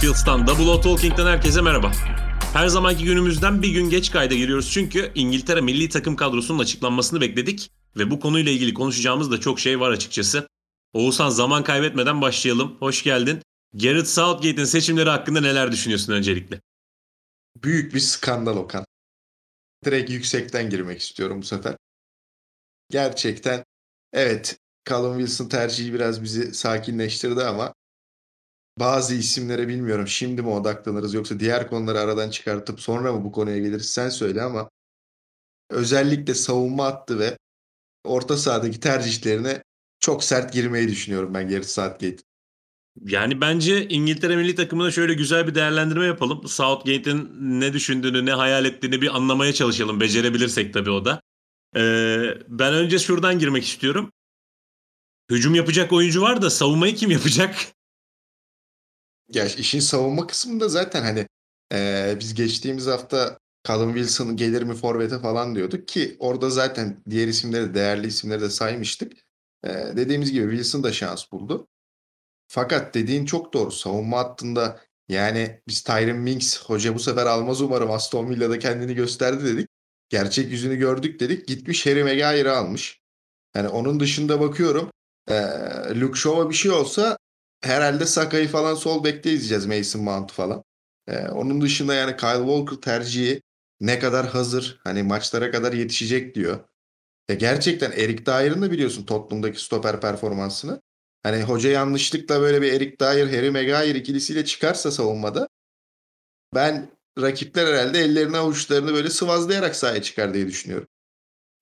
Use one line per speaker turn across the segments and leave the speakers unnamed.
Craffields'tan Double O Talking'den herkese merhaba. Her zamanki günümüzden bir gün geç kayda giriyoruz çünkü İngiltere milli takım kadrosunun açıklanmasını bekledik ve bu konuyla ilgili konuşacağımız da çok şey var açıkçası. Oğuzhan zaman kaybetmeden başlayalım. Hoş geldin. Gareth Southgate'in seçimleri hakkında neler düşünüyorsun öncelikle?
Büyük bir skandal Okan. Direkt yüksekten girmek istiyorum bu sefer. Gerçekten evet Callum Wilson tercihi biraz bizi sakinleştirdi ama bazı isimlere bilmiyorum şimdi mi odaklanırız yoksa diğer konuları aradan çıkartıp sonra mı bu konuya geliriz sen söyle ama özellikle savunma attı ve orta sahadaki tercihlerine çok sert girmeyi düşünüyorum ben Gareth Southgate.
Yani bence İngiltere milli takımına şöyle güzel bir değerlendirme yapalım. Southgate'in ne düşündüğünü, ne hayal ettiğini bir anlamaya çalışalım. Becerebilirsek tabii o da. Ee, ben önce şuradan girmek istiyorum. Hücum yapacak oyuncu var da savunmayı kim yapacak?
Ya işin savunma kısmında zaten hani e, biz geçtiğimiz hafta Callum Wilson gelir mi forvete falan diyorduk ki orada zaten diğer isimleri değerli isimleri de saymıştık. E, dediğimiz gibi Wilson da şans buldu. Fakat dediğin çok doğru. Savunma hattında yani biz Tyron Minks hoca bu sefer almaz umarım Aston Villa'da kendini gösterdi dedik. Gerçek yüzünü gördük dedik. Gitmiş Harry Maguire'ı almış. Yani onun dışında bakıyorum e, Luke Shaw'a bir şey olsa herhalde Saka'yı falan sol bekte izleyeceğiz Mason Mount falan. E, onun dışında yani Kyle Walker tercihi ne kadar hazır hani maçlara kadar yetişecek diyor. Ya gerçekten Erik Dyer'ın da biliyorsun Tottenham'daki stoper performansını. Hani hoca yanlışlıkla böyle bir Erik Dyer, Harry Maguire ikilisiyle çıkarsa savunmada ben rakipler herhalde ellerini avuçlarını böyle sıvazlayarak sahaya çıkar diye düşünüyorum.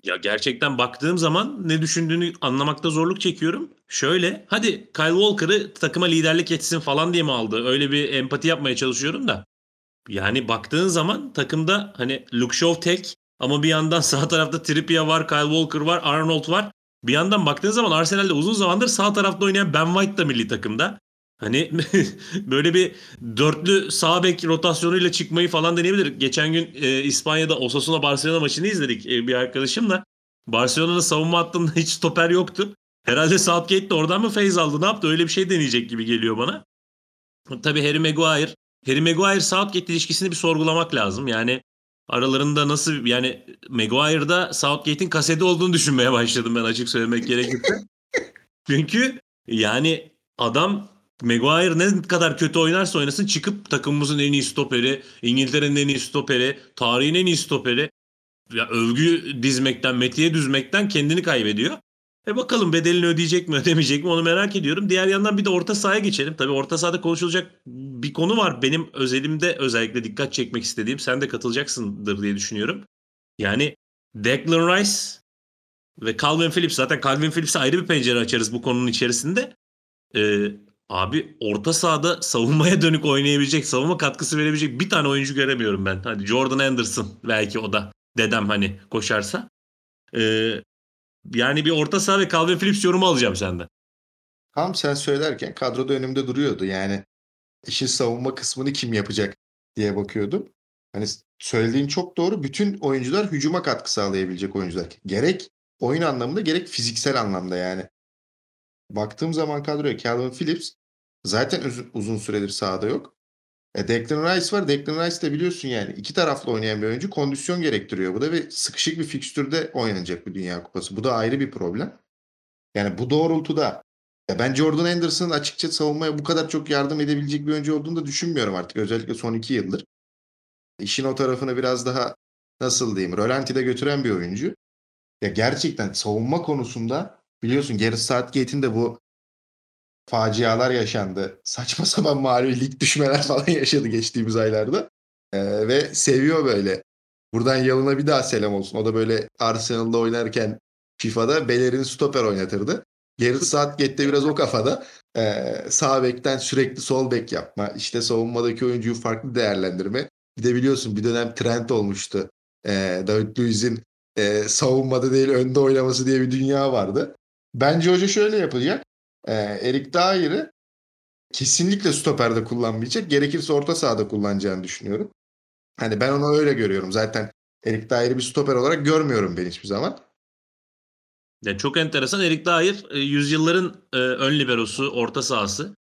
Ya gerçekten baktığım zaman ne düşündüğünü anlamakta zorluk çekiyorum. Şöyle hadi Kyle Walker'ı takıma liderlik etsin falan diye mi aldı? Öyle bir empati yapmaya çalışıyorum da. Yani baktığın zaman takımda hani Luke Shaw tek ama bir yandan sağ tarafta Trippier var, Kyle Walker var, Arnold var. Bir yandan baktığın zaman Arsenal'de uzun zamandır sağ tarafta oynayan Ben White da milli takımda. Hani böyle bir dörtlü sağ bek rotasyonuyla çıkmayı falan deneyebilir. Geçen gün e, İspanya'da Osasuna Barcelona maçını izledik e, bir arkadaşımla. Barcelona'nın savunma hattında hiç stoper yoktu. Herhalde Southgate de oradan mı feyz aldı ne yaptı öyle bir şey deneyecek gibi geliyor bana. Tabii Harry Maguire. Harry Maguire Southgate ilişkisini bir sorgulamak lazım. Yani aralarında nasıl yani Maguire'da Southgate'in kaseti olduğunu düşünmeye başladım ben açık söylemek gerekirse. Çünkü yani adam Maguire ne kadar kötü oynarsa oynasın çıkıp takımımızın en iyi stoperi, İngiltere'nin en iyi stoperi, tarihin en iyi stoperi ya övgü dizmekten, metiye düzmekten kendini kaybediyor. E bakalım bedelini ödeyecek mi ödemeyecek mi onu merak ediyorum. Diğer yandan bir de orta sahaya geçelim. Tabii orta sahada konuşulacak bir konu var. Benim özelimde özellikle dikkat çekmek istediğim. Sen de katılacaksındır diye düşünüyorum. Yani Declan Rice ve Calvin Phillips. Zaten Calvin Phillips'e ayrı bir pencere açarız bu konunun içerisinde. Ee, abi orta sahada savunmaya dönük oynayabilecek, savunma katkısı verebilecek bir tane oyuncu göremiyorum ben. Hadi Jordan Anderson belki o da dedem hani koşarsa. Ee, yani bir orta saha ve Calvin Phillips yorumu alacağım senden.
Tam sen söylerken kadroda önümde duruyordu. Yani işin savunma kısmını kim yapacak diye bakıyordum. Hani söylediğin çok doğru. Bütün oyuncular hücuma katkı sağlayabilecek oyuncular. Gerek oyun anlamında gerek fiziksel anlamda yani. Baktığım zaman kadroya Calvin Phillips zaten uzun, süredir sahada yok. E Declan Rice var. Declan Rice de biliyorsun yani iki taraflı oynayan bir oyuncu kondisyon gerektiriyor bu da ve sıkışık bir fikstürde oynanacak bu Dünya Kupası. Bu da ayrı bir problem. Yani bu doğrultuda ya ben Jordan Anderson'ın açıkça savunmaya bu kadar çok yardım edebilecek bir oyuncu olduğunu da düşünmüyorum artık. Özellikle son iki yıldır. İşin o tarafını biraz daha nasıl diyeyim rölantide götüren bir oyuncu. Ya gerçekten savunma konusunda biliyorsun Gareth Southgate'in de bu facialar yaşandı. Saçma sapan mağlubi lig düşmeler falan yaşadı geçtiğimiz aylarda. Ee, ve seviyor böyle. Buradan Yalın'a bir daha selam olsun. O da böyle Arsenal'da oynarken FIFA'da Bellerin stoper oynatırdı. Gareth Southgate'de biraz o kafada. Ee, sağ bekten sürekli sol bek yapma. İşte savunmadaki oyuncuyu farklı değerlendirme. Bir de biliyorsun bir dönem trend olmuştu. Ee, David Luiz'in e, savunmada değil önde oynaması diye bir dünya vardı. Bence hoca şöyle yapacak. Ee, Erik Dyer'ı kesinlikle stoperde kullanmayacak. Gerekirse orta sahada kullanacağını düşünüyorum. Hani ben onu öyle görüyorum. Zaten Erik Dyer'ı bir stoper olarak görmüyorum ben hiçbir zaman.
Ya çok enteresan. Erik Dyer e, yüzyılların e, ön liberosu, orta sahası.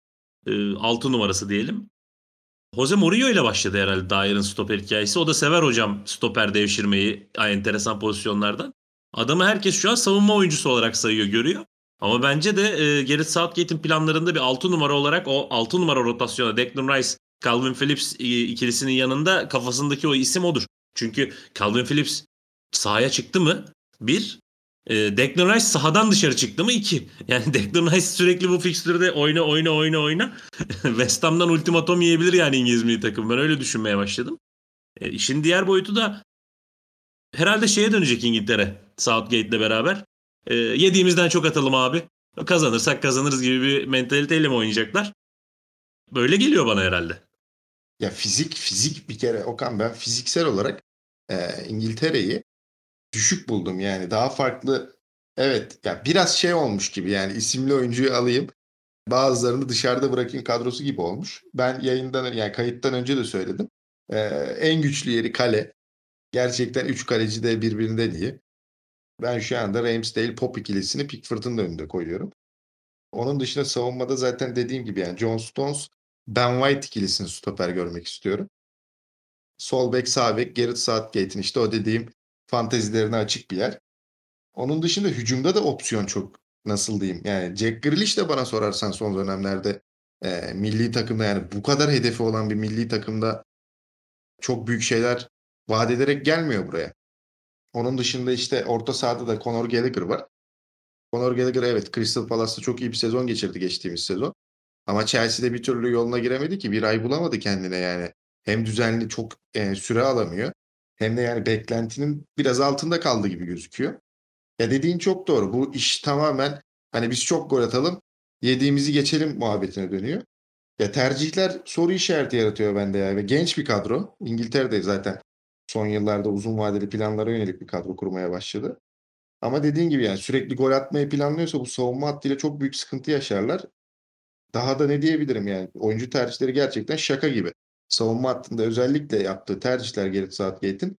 E, 6 numarası diyelim. Jose Mourinho ile başladı herhalde Dyer'ın stoper hikayesi. O da sever hocam stoper devşirmeyi enteresan pozisyonlardan. Adamı herkes şu an savunma oyuncusu olarak sayıyor, görüyor. Ama bence de e, Gareth Southgate'in planlarında bir 6 numara olarak o 6 numara rotasyona Declan Rice, Calvin Phillips e, ikilisinin yanında kafasındaki o isim odur. Çünkü Calvin Phillips sahaya çıktı mı? Bir. E, Declan Rice sahadan dışarı çıktı mı? iki. Yani Declan Rice sürekli bu fikstürde oyna oyna oyna oyna. West Ham'dan ultimatom yiyebilir yani İngiliz milli takım. Ben öyle düşünmeye başladım. E, işin diğer boyutu da herhalde şeye dönecek İngiltere Southgate'le beraber. E, yediğimizden çok atalım abi. Kazanırsak kazanırız gibi bir mentaliteyle mi oynayacaklar? Böyle geliyor bana herhalde.
Ya fizik fizik bir kere Okan ben fiziksel olarak e, İngiltere'yi düşük buldum yani daha farklı evet ya biraz şey olmuş gibi yani isimli oyuncuyu alayım bazılarını dışarıda bırakayım kadrosu gibi olmuş. Ben yayından yani kayıttan önce de söyledim. Ee, en güçlü yeri kale. Gerçekten 3 kaleci de birbirinden iyi. Ben şu anda Ramsdale Pop ikilisini Pickford'un da önünde koyuyorum. Onun dışında savunmada zaten dediğim gibi yani John Stones, Ben White ikilisini stoper görmek istiyorum. Sol bek, sağ bek, Gareth Southgate'in işte o dediğim fantezilerine açık bir yer. Onun dışında hücumda da opsiyon çok nasıl diyeyim yani Jack Grealish de bana sorarsan son dönemlerde e, milli takımda yani bu kadar hedefi olan bir milli takımda çok büyük şeyler vaat ederek gelmiyor buraya. Onun dışında işte orta sahada da Conor Gallagher var. Conor Gallagher evet Crystal Palace'ta çok iyi bir sezon geçirdi geçtiğimiz sezon. Ama Chelsea'de bir türlü yoluna giremedi ki. Bir ay bulamadı kendine yani. Hem düzenli çok e, süre alamıyor. Hem de yani beklentinin biraz altında kaldı gibi gözüküyor. Ya dediğin çok doğru. Bu iş tamamen hani biz çok gol atalım, yediğimizi geçelim muhabbetine dönüyor. Ya tercihler soru işareti yaratıyor bende ya. Ve genç bir kadro. İngiltere'de zaten son yıllarda uzun vadeli planlara yönelik bir kadro kurmaya başladı. Ama dediğin gibi yani sürekli gol atmayı planlıyorsa bu savunma hattıyla çok büyük sıkıntı yaşarlar. Daha da ne diyebilirim yani oyuncu tercihleri gerçekten şaka gibi. Savunma hattında özellikle yaptığı tercihler Gareth Southgate'in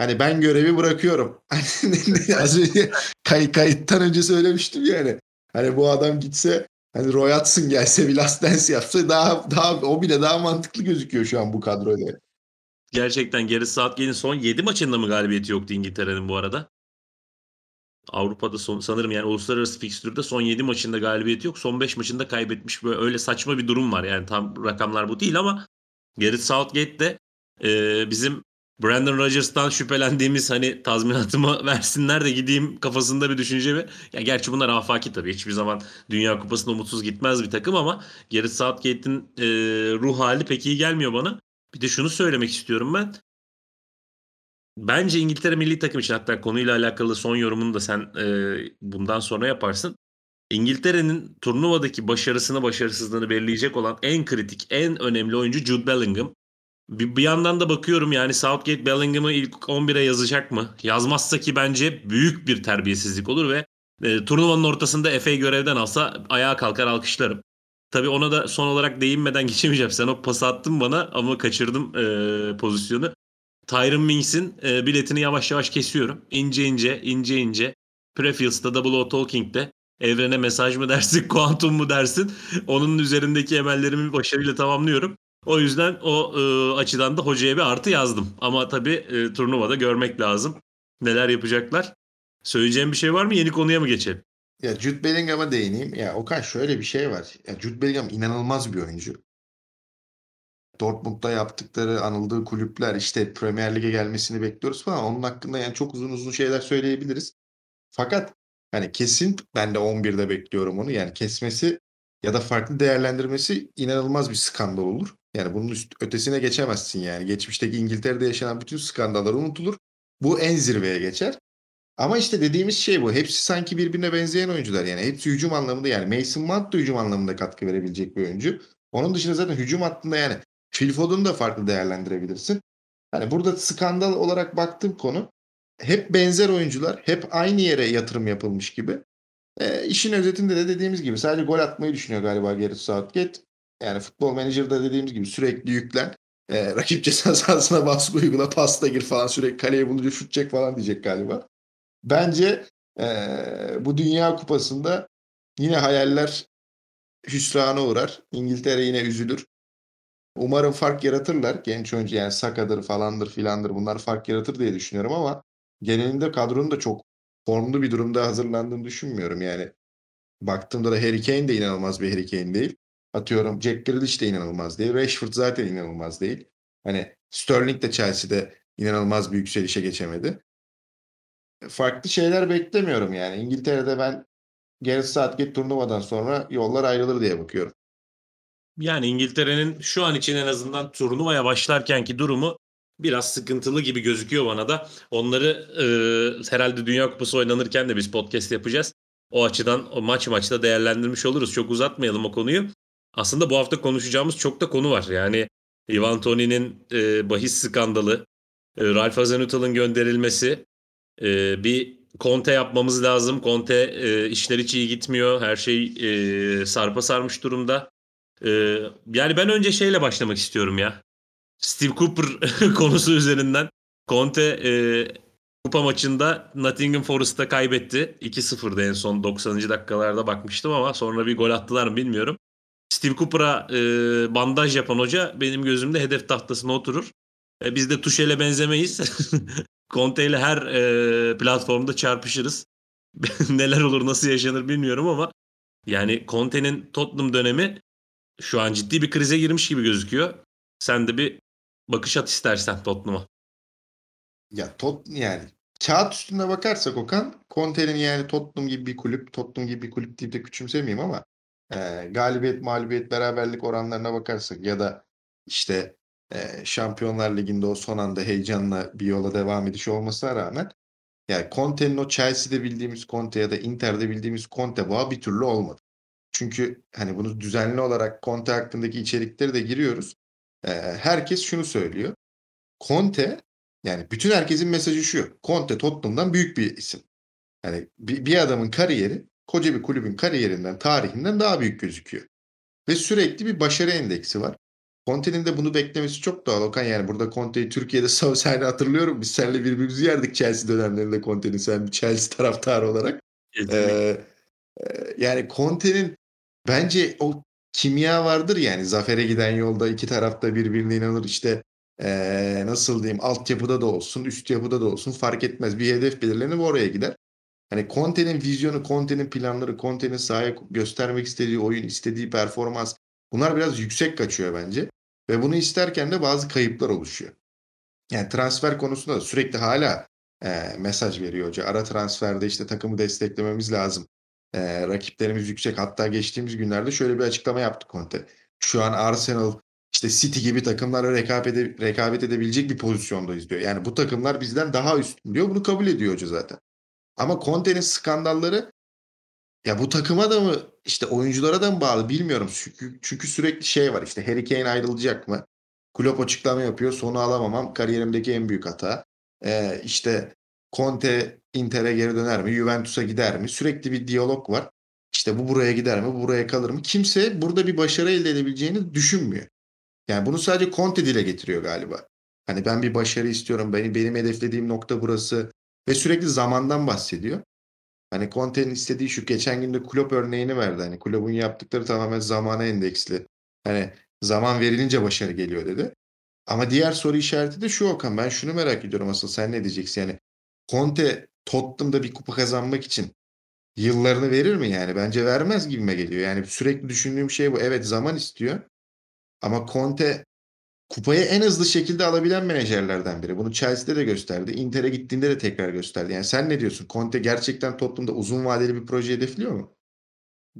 Hani ben görevi bırakıyorum. Az önce kay, kayıttan önce söylemiştim yani. Hani bu adam gitse hani Roy Hudson gelse bir Last Dance yapsa daha daha o bile daha mantıklı gözüküyor şu an bu kadroyla.
Gerçekten Gareth Southgate'in son 7 maçında mı galibiyeti yoktu İngiltere'nin bu arada? Avrupa'da son, sanırım yani uluslararası fikstürde son 7 maçında galibiyeti yok. Son 5 maçında kaybetmiş böyle öyle saçma bir durum var. Yani tam rakamlar bu değil ama Gareth Southgate de e, bizim Brandon Rodgers'tan şüphelendiğimiz hani tazminatımı versinler de gideyim kafasında bir düşünce mi? Ya gerçi bunlar afaki tabii. Hiçbir zaman Dünya Kupası'nda umutsuz gitmez bir takım ama Gareth Southgate'in e, ruh hali pek iyi gelmiyor bana. Bir de şunu söylemek istiyorum ben. Bence İngiltere milli takım için hatta konuyla alakalı son yorumunu da sen e, bundan sonra yaparsın. İngiltere'nin turnuvadaki başarısını başarısızlığını belirleyecek olan en kritik, en önemli oyuncu Jude Bellingham. Bir, bir yandan da bakıyorum yani Southgate Bellingham'ı ilk 11'e yazacak mı? Yazmazsa ki bence büyük bir terbiyesizlik olur ve e, turnuvanın ortasında Efe'yi görevden alsa ayağa kalkar alkışlarım. Tabii ona da son olarak değinmeden geçemeyeceğim. Sen o pas attın bana ama kaçırdım e, pozisyonu. Tyron Mings'in e, biletini yavaş yavaş kesiyorum. İnce ince, ince ince. Prefield'da Double O Talking'de evrene mesaj mı dersin, kuantum mu dersin? Onun üzerindeki emellerimi başarıyla tamamlıyorum. O yüzden o e, açıdan da hocaya bir artı yazdım. Ama tabii e, turnuvada görmek lazım. Neler yapacaklar. Söyleyeceğim bir şey var mı? Yeni konuya mı geçelim?
Ya Jude Bellingham'a değineyim. Ya Okan şöyle bir şey var. Ya Jude Bellingham inanılmaz bir oyuncu. Dortmund'da yaptıkları, anıldığı kulüpler işte Premier Lig'e gelmesini bekliyoruz falan. Onun hakkında yani çok uzun uzun şeyler söyleyebiliriz. Fakat hani kesin ben de 11'de bekliyorum onu. Yani kesmesi ya da farklı değerlendirmesi inanılmaz bir skandal olur. Yani bunun üst, ötesine geçemezsin yani. Geçmişteki İngiltere'de yaşanan bütün skandallar unutulur. Bu en zirveye geçer. Ama işte dediğimiz şey bu. Hepsi sanki birbirine benzeyen oyuncular yani. Hepsi hücum anlamında yani. Mason Mount da hücum anlamında katkı verebilecek bir oyuncu. Onun dışında zaten hücum hattında yani Phil Foden'u da farklı değerlendirebilirsin. Hani burada skandal olarak baktığım konu hep benzer oyuncular, hep aynı yere yatırım yapılmış gibi. E, işin özetinde de dediğimiz gibi sadece gol atmayı düşünüyor galiba Gareth Southgate. Yani futbol menajerde dediğimiz gibi sürekli yüklen. E, rakip ceza sahasına baskı uygula, pasta gir falan sürekli kaleye bulunca şut çek falan diyecek galiba. Bence e, bu Dünya Kupası'nda yine hayaller hüsrana uğrar. İngiltere yine üzülür. Umarım fark yaratırlar. Genç oyuncu yani Saka'dır falandır filandır bunlar fark yaratır diye düşünüyorum ama genelinde kadronun da çok formlu bir durumda hazırlandığını düşünmüyorum yani. Baktığımda da Harry Kane de inanılmaz bir Harry Kane değil. Atıyorum Jack Grealish de inanılmaz değil. Rashford zaten inanılmaz değil. Hani Sterling de Chelsea'de inanılmaz bir yükselişe geçemedi. Farklı şeyler beklemiyorum yani. İngiltere'de ben Gareth Southgate turnuvadan sonra yollar ayrılır diye bakıyorum.
Yani İngiltere'nin şu an için en azından turnuvaya başlarkenki durumu biraz sıkıntılı gibi gözüküyor bana da. Onları e, herhalde Dünya Kupası oynanırken de biz podcast yapacağız. O açıdan o maç maçta değerlendirmiş oluruz. Çok uzatmayalım o konuyu. Aslında bu hafta konuşacağımız çok da konu var. Yani Ivan Toni'nin e, bahis skandalı, e, Ralf Hasenhüttl'ın gönderilmesi, e, bir Conte yapmamız lazım. Conte e, işler hiç iyi gitmiyor. Her şey e, sarpa sarmış durumda. E, yani ben önce şeyle başlamak istiyorum ya. Steve Cooper konusu üzerinden. Conte e, kupa maçında Nottingham Forest'a kaybetti. 2-0'da en son 90. dakikalarda bakmıştım ama sonra bir gol attılar mı bilmiyorum. Steve Cooper'a e, bandaj yapan hoca benim gözümde hedef tahtasına oturur. E, biz de Tuşel'e benzemeyiz. Conte ile her e, platformda çarpışırız. Neler olur nasıl yaşanır bilmiyorum ama yani Conte'nin Tottenham dönemi şu an ciddi bir krize girmiş gibi gözüküyor. Sen de bir bakış at istersen Tottenham'a.
Ya Tot yani kağıt üstünde bakarsak Okan Conte'nin yani Tottenham gibi bir kulüp, Tottenham gibi bir kulüp deyip de küçümsemeyeyim ama e, galibiyet, mağlubiyet, beraberlik oranlarına bakarsak ya da işte e, Şampiyonlar Ligi'nde o son anda heyecanla bir yola devam ediş olmasına rağmen yani Conte'nin o Chelsea'de bildiğimiz Conte ya da Inter'de bildiğimiz Conte bağı bir türlü olmadı. Çünkü hani bunu düzenli olarak Conte hakkındaki içerikleri de giriyoruz. E, herkes şunu söylüyor. Conte yani bütün herkesin mesajı şu. Conte Tottenham'dan büyük bir isim. Yani bir, bir adamın kariyeri koca bir kulübün kariyerinden, tarihinden daha büyük gözüküyor. Ve sürekli bir başarı endeksi var. Conte'nin de bunu beklemesi çok doğal Okan. Yani burada Conte'yi Türkiye'de seni hatırlıyorum. Biz seninle birbirimizi yerdik Chelsea dönemlerinde Conte'nin sen bir Chelsea taraftarı olarak. Ee, yani Conte'nin bence o kimya vardır yani zafere giden yolda iki tarafta birbirine inanır işte ee, nasıl diyeyim altyapıda da olsun üst yapıda da olsun fark etmez bir hedef belirlenir oraya gider. Hani Conte'nin vizyonu, Conte'nin planları, Conte'nin sahaya göstermek istediği oyun, istediği performans bunlar biraz yüksek kaçıyor bence. Ve bunu isterken de bazı kayıplar oluşuyor. Yani transfer konusunda da sürekli hala e, mesaj veriyor hoca. Ara transferde işte takımı desteklememiz lazım. E, rakiplerimiz yüksek. Hatta geçtiğimiz günlerde şöyle bir açıklama yaptı Conte. Şu an Arsenal işte City gibi takımlarla rekabet, ede, rekabet edebilecek bir pozisyondayız diyor. Yani bu takımlar bizden daha üstün diyor. Bunu kabul ediyor hoca zaten. Ama Conte'nin skandalları ya bu takıma da mı işte oyunculara da mı bağlı bilmiyorum. Çünkü, çünkü sürekli şey var işte Harry Kane ayrılacak mı? Klopp açıklama yapıyor. Sonu alamamam kariyerimdeki en büyük hata. Ee, işte Conte Inter'e geri döner mi? Juventus'a gider mi? Sürekli bir diyalog var. İşte bu buraya gider mi? Bu buraya kalır mı? Kimse burada bir başarı elde edebileceğini düşünmüyor. Yani bunu sadece Conte dile getiriyor galiba. Hani ben bir başarı istiyorum. Benim, benim hedeflediğim nokta burası. Ve sürekli zamandan bahsediyor. Hani Conte'nin istediği şu geçen günde Klopp örneğini verdi. Hani Klopp'un yaptıkları tamamen zamana endeksli. Hani zaman verilince başarı geliyor dedi. Ama diğer soru işareti de şu Okan. Ben şunu merak ediyorum asıl sen ne diyeceksin? Yani Conte Tottenham'da bir kupa kazanmak için yıllarını verir mi yani? Bence vermez gibime geliyor. Yani sürekli düşündüğüm şey bu. Evet zaman istiyor. Ama Conte kupayı en hızlı şekilde alabilen menajerlerden biri. Bunu Chelsea'de de gösterdi. Inter'e gittiğinde de tekrar gösterdi. Yani sen ne diyorsun? Conte gerçekten Tottenham'da uzun vadeli bir proje hedefliyor mu?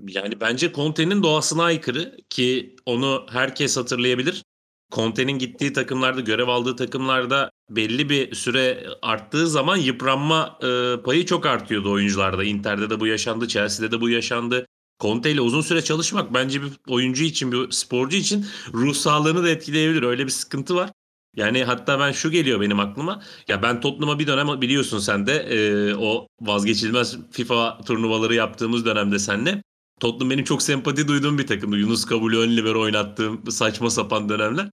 Yani bence Conte'nin doğasına aykırı ki onu herkes hatırlayabilir. Conte'nin gittiği takımlarda, görev aldığı takımlarda belli bir süre arttığı zaman yıpranma e, payı çok artıyordu oyuncularda. Inter'de de bu yaşandı, Chelsea'de de bu yaşandı. Conte ile uzun süre çalışmak bence bir oyuncu için, bir sporcu için ruh sağlığını da etkileyebilir. Öyle bir sıkıntı var. Yani hatta ben şu geliyor benim aklıma. Ya ben Tottenham'a bir dönem biliyorsun sen de e, o vazgeçilmez FIFA turnuvaları yaptığımız dönemde senle. Tottenham benim çok sempati duyduğum bir takımdı. Yunus Kabulü ön libero oynattığım saçma sapan dönemler.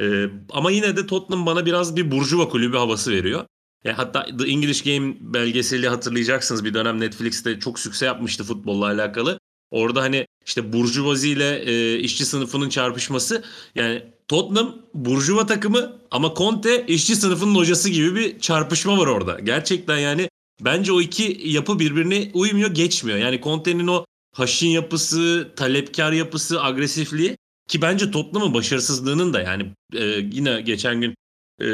E, ama yine de Tottenham bana biraz bir burjuva kulübü havası veriyor. E, hatta The English Game belgeseli hatırlayacaksınız. Bir dönem Netflix'te çok sükse yapmıştı futbolla alakalı. Orada hani işte burjuvazi ile e, işçi sınıfının çarpışması yani Tottenham burjuva takımı ama Conte işçi sınıfının hocası gibi bir çarpışma var orada. Gerçekten yani bence o iki yapı birbirine uymuyor, geçmiyor. Yani Conte'nin o haşin yapısı, talepkar yapısı, agresifliği ki bence Tottenham'ın başarısızlığının da yani e, yine geçen gün e,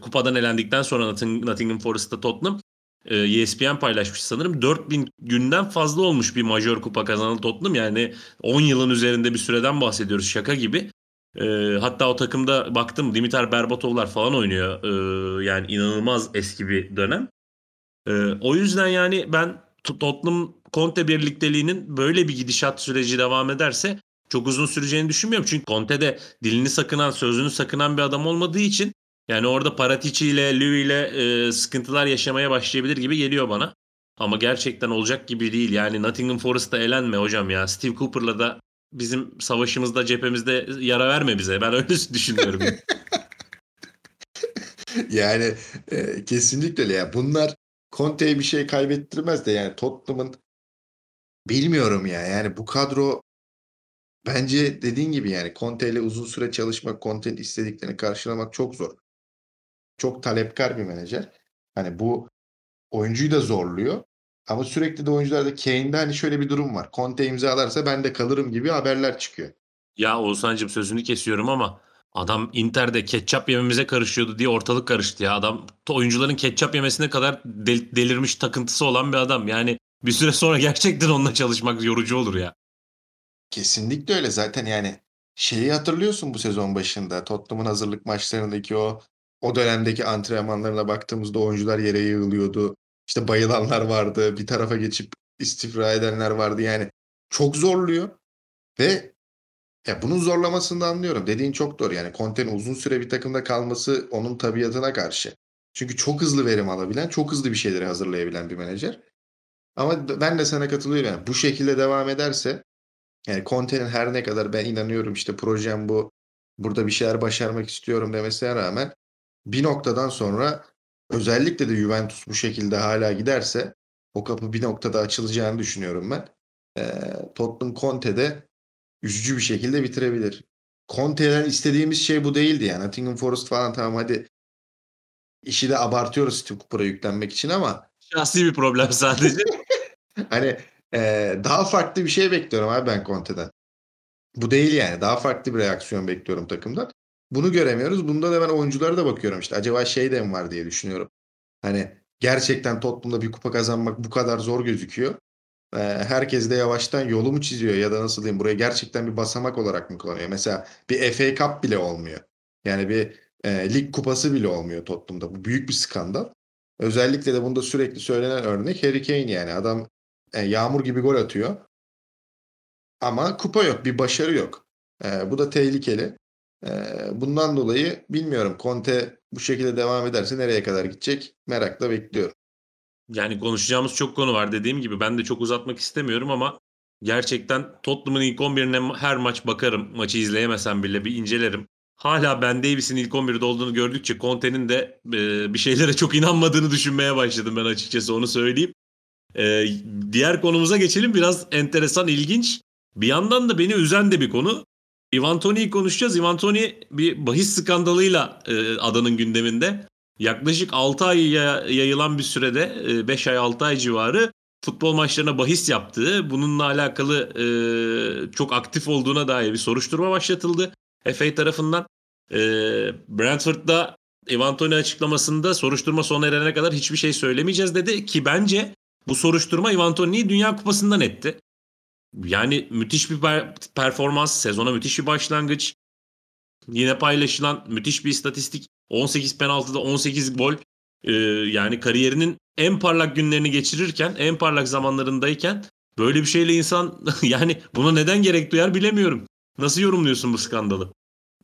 kupadan elendikten sonra Nottingham Forest'ta Tottenham e, ESPN paylaşmış sanırım. 4000 günden fazla olmuş bir majör kupa kazanan Tottenham. Yani 10 yılın üzerinde bir süreden bahsediyoruz şaka gibi. E, hatta o takımda baktım Dimitar Berbatovlar falan oynuyor. E, yani inanılmaz eski bir dönem. E, o yüzden yani ben Tottenham Conte birlikteliğinin böyle bir gidişat süreci devam ederse çok uzun süreceğini düşünmüyorum. Çünkü Conte de dilini sakınan, sözünü sakınan bir adam olmadığı için yani orada Paratici ile Louis ile e, sıkıntılar yaşamaya başlayabilir gibi geliyor bana. Ama gerçekten olacak gibi değil. Yani Nottingham Forest'ta elenme hocam ya. Steve Cooper'la da bizim savaşımızda cephemizde yara verme bize. Ben öyle düşünüyorum.
yani e, kesinlikle öyle. Ya. Bunlar Conte'ye bir şey kaybettirmez de yani Tottenham'ın bilmiyorum ya. Yani bu kadro bence dediğin gibi yani Conte ile uzun süre çalışmak, Conte'nin istediklerini karşılamak çok zor çok talepkar bir menajer. Hani bu oyuncuyu da zorluyor. Ama sürekli de oyuncularda Kane'de hani şöyle bir durum var. Conte imzalarsa ben de kalırım gibi haberler çıkıyor.
Ya Oğuzhan'cığım sözünü kesiyorum ama adam Inter'de ketçap yememize karışıyordu diye ortalık karıştı ya. Adam oyuncuların ketçap yemesine kadar del- delirmiş takıntısı olan bir adam. Yani bir süre sonra gerçekten onunla çalışmak yorucu olur ya.
Kesinlikle öyle zaten yani şeyi hatırlıyorsun bu sezon başında Tottenham'ın hazırlık maçlarındaki o o dönemdeki antrenmanlarına baktığımızda oyuncular yere yığılıyordu. İşte bayılanlar vardı. Bir tarafa geçip istifra edenler vardı. Yani çok zorluyor. Ve ya bunun zorlamasını da anlıyorum. Dediğin çok doğru. Yani Conte'nin uzun süre bir takımda kalması onun tabiatına karşı. Çünkü çok hızlı verim alabilen, çok hızlı bir şeyleri hazırlayabilen bir menajer. Ama ben de sana katılıyorum. Yani bu şekilde devam ederse yani Conte'nin her ne kadar ben inanıyorum işte projem bu, burada bir şeyler başarmak istiyorum demesine rağmen bir noktadan sonra özellikle de Juventus bu şekilde hala giderse o kapı bir noktada açılacağını düşünüyorum ben. E, Tottenham Conte'de üzücü bir şekilde bitirebilir. Conte'den istediğimiz şey bu değildi yani. Nottingham Forest falan tamam hadi işi de abartıyoruz Steve Cooper'a yüklenmek için ama
şahsi bir problem sadece.
hani e, daha farklı bir şey bekliyorum abi ben Conte'den. Bu değil yani. Daha farklı bir reaksiyon bekliyorum takımdan. Bunu göremiyoruz. Bunda da ben oyunculara da bakıyorum işte. Acaba şey de mi var diye düşünüyorum. Hani gerçekten Tottenham'da bir kupa kazanmak bu kadar zor gözüküyor. Ee, herkes de yavaştan yolu mu çiziyor ya da nasıl diyeyim buraya gerçekten bir basamak olarak mı kullanıyor? Mesela bir FA Cup bile olmuyor. Yani bir e, lig kupası bile olmuyor Tottenham'da. Bu büyük bir skandal. Özellikle de bunda sürekli söylenen örnek Harry Kane yani. Adam e, yağmur gibi gol atıyor. Ama kupa yok, bir başarı yok. E, bu da tehlikeli. Bundan dolayı bilmiyorum Conte bu şekilde devam ederse nereye kadar gidecek merakla bekliyorum.
Yani konuşacağımız çok konu var dediğim gibi ben de çok uzatmak istemiyorum ama gerçekten Tottenham'ın ilk 11'ine her maç bakarım. Maçı izleyemesem bile bir incelerim. Hala Ben Davies'in ilk 11'de olduğunu gördükçe Conte'nin de bir şeylere çok inanmadığını düşünmeye başladım ben açıkçası onu söyleyeyim. diğer konumuza geçelim biraz enteresan ilginç. Bir yandan da beni üzen de bir konu. Ivan Tony'yi konuşacağız. Ivan Tony bir bahis skandalıyla e, adanın gündeminde. Yaklaşık 6 ay yayılan bir sürede 5 e, ay 6 ay civarı futbol maçlarına bahis yaptığı, bununla alakalı e, çok aktif olduğuna dair bir soruşturma başlatıldı FA tarafından. E, Brentford'da Ivan Tony açıklamasında soruşturma sona erene kadar hiçbir şey söylemeyeceğiz dedi ki bence bu soruşturma Ivan Tony'yi Dünya Kupası'ndan etti. Yani müthiş bir performans, sezona müthiş bir başlangıç. Yine paylaşılan müthiş bir istatistik. 18 penaltıda 18 gol. Ee, yani kariyerinin en parlak günlerini geçirirken, en parlak zamanlarındayken böyle bir şeyle insan yani buna neden gerek duyar bilemiyorum. Nasıl yorumluyorsun bu skandalı?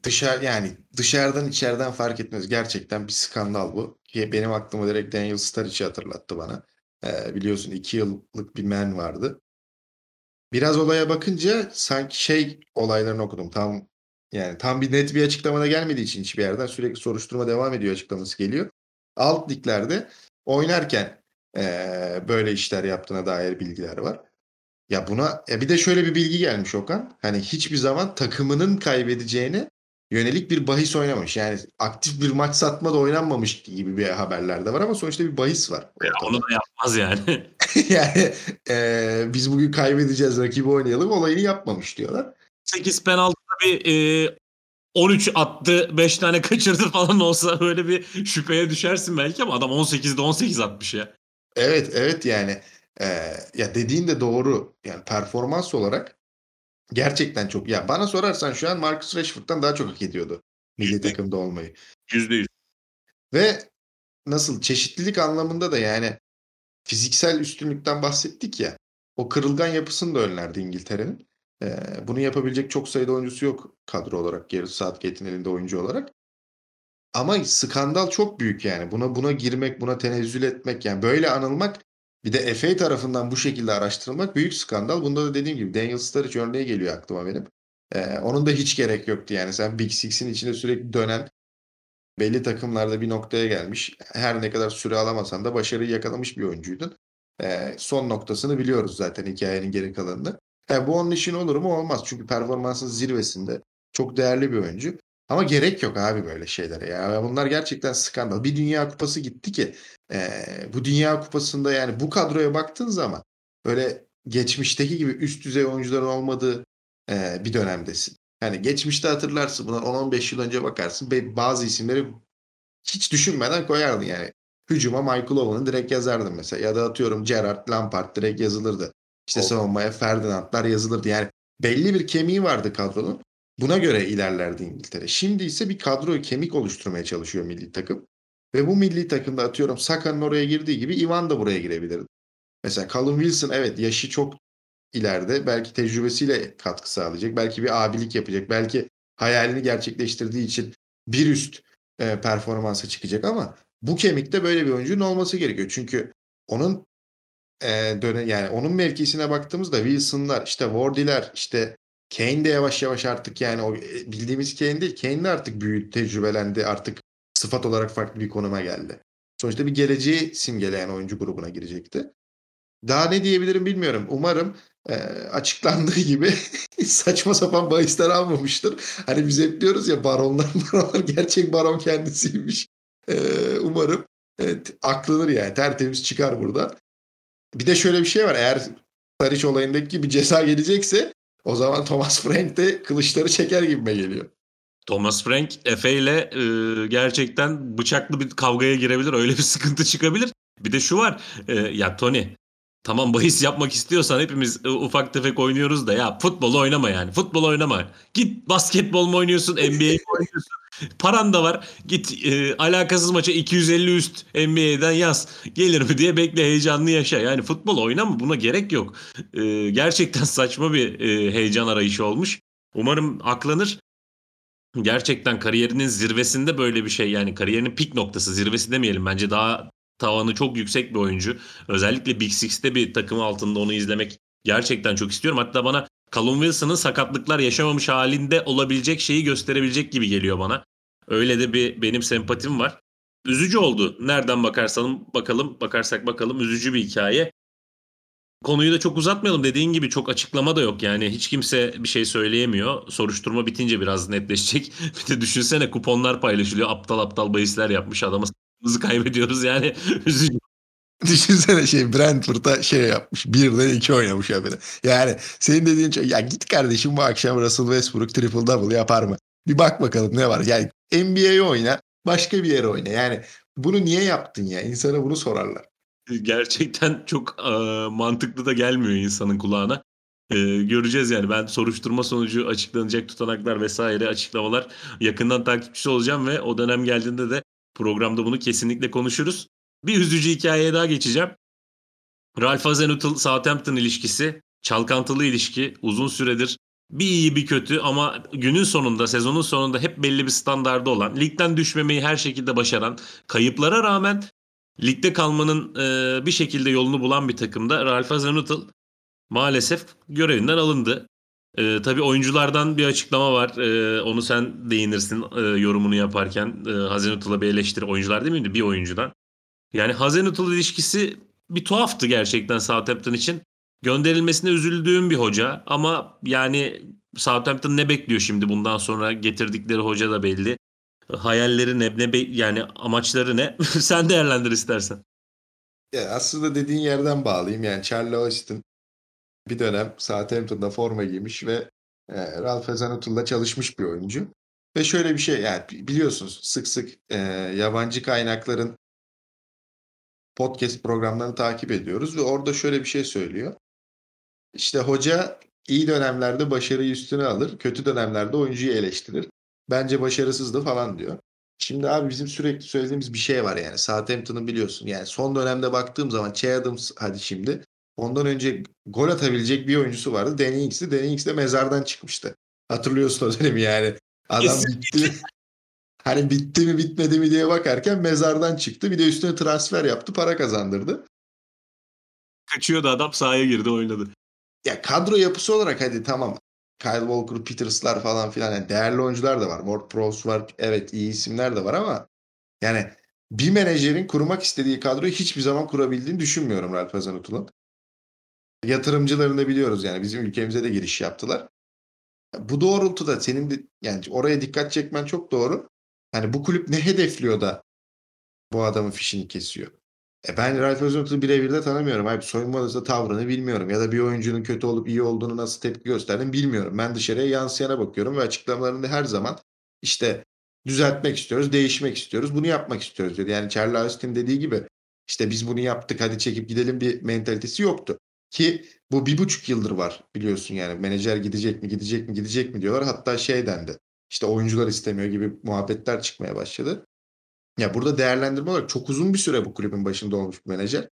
Dışarı yani dışarıdan içeriden fark etmez. Gerçekten bir skandal bu. Benim aklıma direkt Daniel Sturridge'i hatırlattı bana. Ee, biliyorsun iki yıllık bir men vardı. Biraz olaya bakınca sanki şey olaylarını okudum. Tam yani tam bir net bir açıklamada gelmediği için hiçbir yerden sürekli soruşturma devam ediyor açıklaması geliyor. Alt liglerde oynarken eee, böyle işler yaptığına dair bilgiler var. Ya buna ya bir de şöyle bir bilgi gelmiş Okan. Hani hiçbir zaman takımının kaybedeceğini yönelik bir bahis oynamamış. Yani aktif bir maç satma da oynanmamış gibi bir haberler de var ama sonuçta bir bahis var.
Ya onu da yapmaz yani.
yani e, biz bugün kaybedeceğiz rakibi oynayalım olayını yapmamış diyorlar.
8 penaltıda bir e, 13 attı 5 tane kaçırdı falan olsa böyle bir şüpheye düşersin belki ama adam 18'de 18 atmış ya.
Evet evet yani e, ya dediğin de doğru. Yani performans olarak gerçekten çok. Ya bana sorarsan şu an Marcus Rashford'dan daha çok hak ediyordu milli takımda olmayı.
%100.
Ve nasıl çeşitlilik anlamında da yani fiziksel üstünlükten bahsettik ya. O kırılgan yapısını da önlerdi İngiltere'nin. Ee, bunu yapabilecek çok sayıda oyuncusu yok kadro olarak. Gareth Southgate'in elinde oyuncu olarak. Ama skandal çok büyük yani. Buna buna girmek, buna tenezzül etmek yani böyle anılmak bir de FA tarafından bu şekilde araştırılmak büyük skandal. Bunda da dediğim gibi Daniel Sturridge örneği geliyor aklıma benim. Ee, onun da hiç gerek yoktu yani. Sen Big Six'in içinde sürekli dönen belli takımlarda bir noktaya gelmiş. Her ne kadar süre alamasan da başarıyı yakalamış bir oyuncuydun. Ee, son noktasını biliyoruz zaten hikayenin geri kalanını. Yani bu onun için olur mu? Olmaz. Çünkü performansın zirvesinde çok değerli bir oyuncu. Ama gerek yok abi böyle şeylere ya. Bunlar gerçekten skandal. Bir Dünya Kupası gitti ki e, bu Dünya Kupası'nda yani bu kadroya baktığın zaman böyle geçmişteki gibi üst düzey oyuncuların olmadığı e, bir dönemdesin. Yani geçmişte hatırlarsın bundan 10-15 yıl önce bakarsın bazı isimleri hiç düşünmeden koyardın yani. Hücuma Michael Owen'ı direkt yazardın mesela. Ya da atıyorum Gerrard, Lampard direkt yazılırdı. İşte savunmaya Ferdinandlar yazılırdı. Yani belli bir kemiği vardı kadronun. Buna göre ilerlerdi İngiltere. Şimdi ise bir kadro kemik oluşturmaya çalışıyor milli takım. Ve bu milli takımda atıyorum Saka'nın oraya girdiği gibi Ivan da buraya girebilirdi. Mesela Callum Wilson evet yaşı çok ileride. Belki tecrübesiyle katkı sağlayacak. Belki bir abilik yapacak. Belki hayalini gerçekleştirdiği için bir üst e, performansa çıkacak ama bu kemikte böyle bir oyuncunun olması gerekiyor. Çünkü onun e, dönem yani onun mevkisine baktığımızda Wilson'lar, işte Wardy'ler, işte Kane de yavaş yavaş artık yani o e, bildiğimiz Kane değil. Kane de artık büyüdü, tecrübelendi. Artık sıfat olarak farklı bir konuma geldi. Sonuçta bir geleceği simgeleyen oyuncu grubuna girecekti. Daha ne diyebilirim bilmiyorum. Umarım e, açıklandığı gibi saçma sapan bahisler almamıştır. Hani biz hep diyoruz ya baronlar baronlar gerçek baron kendisiymiş. E, umarım evet, aklanır yani tertemiz çıkar burada. Bir de şöyle bir şey var. Eğer Tariç olayındaki gibi ceza gelecekse o zaman Thomas Frank de kılıçları çeker gibime geliyor.
Thomas Frank Efe ile e, gerçekten bıçaklı bir kavgaya girebilir. Öyle bir sıkıntı çıkabilir. Bir de şu var. E, ya Tony tamam bahis yapmak istiyorsan hepimiz e, ufak tefek oynuyoruz da ya futbol oynama yani. Futbol oynama. Git basketbol mu oynuyorsun, NBA mi oynuyorsun? Paran da var. Git e, alakasız maça 250 üst NBA'den yaz. Gelir mi diye bekle heyecanlı yaşa. Yani futbol oynama buna gerek yok. E, gerçekten saçma bir e, heyecan arayışı olmuş. Umarım aklanır. Gerçekten kariyerinin zirvesinde böyle bir şey yani kariyerinin pik noktası zirvesi demeyelim bence daha tavanı çok yüksek bir oyuncu. Özellikle Big Six'te bir takım altında onu izlemek gerçekten çok istiyorum. Hatta bana Callum Wilson'ın sakatlıklar yaşamamış halinde olabilecek şeyi gösterebilecek gibi geliyor bana. Öyle de bir benim sempatim var. Üzücü oldu. Nereden bakarsan bakalım, bakarsak bakalım üzücü bir hikaye. Konuyu da çok uzatmayalım. Dediğin gibi çok açıklama da yok. Yani hiç kimse bir şey söyleyemiyor. Soruşturma bitince biraz netleşecek. Bir de düşünsene kuponlar paylaşılıyor. Aptal aptal bahisler yapmış adamı kaybediyoruz yani. Üzücü.
Düşünsene şey Brentford'a şey yapmış. Birden iki oynamış haberi. Yani senin dediğin şey ya git kardeşim bu akşam Russell Westbrook triple double yapar mı? Bir bak bakalım ne var. Yani NBA'yi oyna başka bir yere oyna. Yani bunu niye yaptın ya? İnsana bunu sorarlar.
Gerçekten çok e, mantıklı da gelmiyor insanın kulağına. E, göreceğiz yani. Ben soruşturma sonucu açıklanacak tutanaklar vesaire açıklamalar yakından takipçisi olacağım ve o dönem geldiğinde de programda bunu kesinlikle konuşuruz. Bir üzücü hikayeye daha geçeceğim. Ralph Hasenhüttl Southampton ilişkisi, çalkantılı ilişki, uzun süredir bir iyi bir kötü ama günün sonunda sezonun sonunda hep belli bir standarda olan ligden düşmemeyi her şekilde başaran kayıplara rağmen ligde kalmanın e, bir şekilde yolunu bulan bir takımda Ralf Hasenhüttl maalesef görevinden alındı. E, tabii oyunculardan bir açıklama var. E, onu sen değinirsin e, yorumunu yaparken. E, Hasenhüttl'a bir eleştiri oyuncular değil miydi? Bir oyuncudan. Yani Hasenhüttl ilişkisi bir tuhaftı gerçekten Southampton için. Gönderilmesine üzüldüğüm bir hoca ama yani Southampton ne bekliyor şimdi bundan sonra getirdikleri hoca da belli. Hayalleri ne, ne yani amaçları ne? Sen değerlendir istersen.
Ya aslında dediğin yerden bağlayayım. Yani Charlie Austin bir dönem Southampton'da forma giymiş ve e, Ralph Hasenhuttl çalışmış bir oyuncu. Ve şöyle bir şey yani biliyorsunuz sık sık e, yabancı kaynakların podcast programlarını takip ediyoruz ve orada şöyle bir şey söylüyor. İşte hoca iyi dönemlerde başarıyı üstüne alır, kötü dönemlerde oyuncuyu eleştirir. Bence başarısızdı falan diyor. Şimdi abi bizim sürekli söylediğimiz bir şey var yani. Southampton'ı biliyorsun. Yani son dönemde baktığım zaman Che Adams hadi şimdi. Ondan önce gol atabilecek bir oyuncusu vardı. Danny Ings'ti. Danny Ings de mezardan çıkmıştı. Hatırlıyorsun o dönemi yani. Adam bitti. hani bitti mi bitmedi mi diye bakarken mezardan çıktı. Bir de üstüne transfer yaptı. Para kazandırdı.
Kaçıyordu adam sahaya girdi oynadı.
Ya kadro yapısı olarak hadi tamam. Kyle Walker, Peters'lar falan filan yani değerli oyuncular da var. Ward Prowse var. Evet iyi isimler de var ama yani bir menajerin kurmak istediği kadroyu hiçbir zaman kurabildiğini düşünmüyorum Ralph Hasenhutt'un. Yatırımcılarını da biliyoruz yani bizim ülkemize de giriş yaptılar. Bu doğrultuda senin de yani oraya dikkat çekmen çok doğru. Hani bu kulüp ne hedefliyor da bu adamın fişini kesiyor? E ben Ralph Hasenhutt'u birebir de tanımıyorum. Abi soyunma odasında tavrını bilmiyorum. Ya da bir oyuncunun kötü olup iyi olduğunu nasıl tepki gösterdiğini bilmiyorum. Ben dışarıya yansıyana bakıyorum ve açıklamalarında her zaman işte düzeltmek istiyoruz, değişmek istiyoruz, bunu yapmak istiyoruz dedi. Yani Charlie Austin dediği gibi işte biz bunu yaptık hadi çekip gidelim bir mentalitesi yoktu. Ki bu bir buçuk yıldır var biliyorsun yani menajer gidecek mi gidecek mi gidecek mi diyorlar. Hatta şey dendi işte oyuncular istemiyor gibi muhabbetler çıkmaya başladı. Ya burada değerlendirme olarak çok uzun bir süre bu kulübün başında olmuş bir menajer.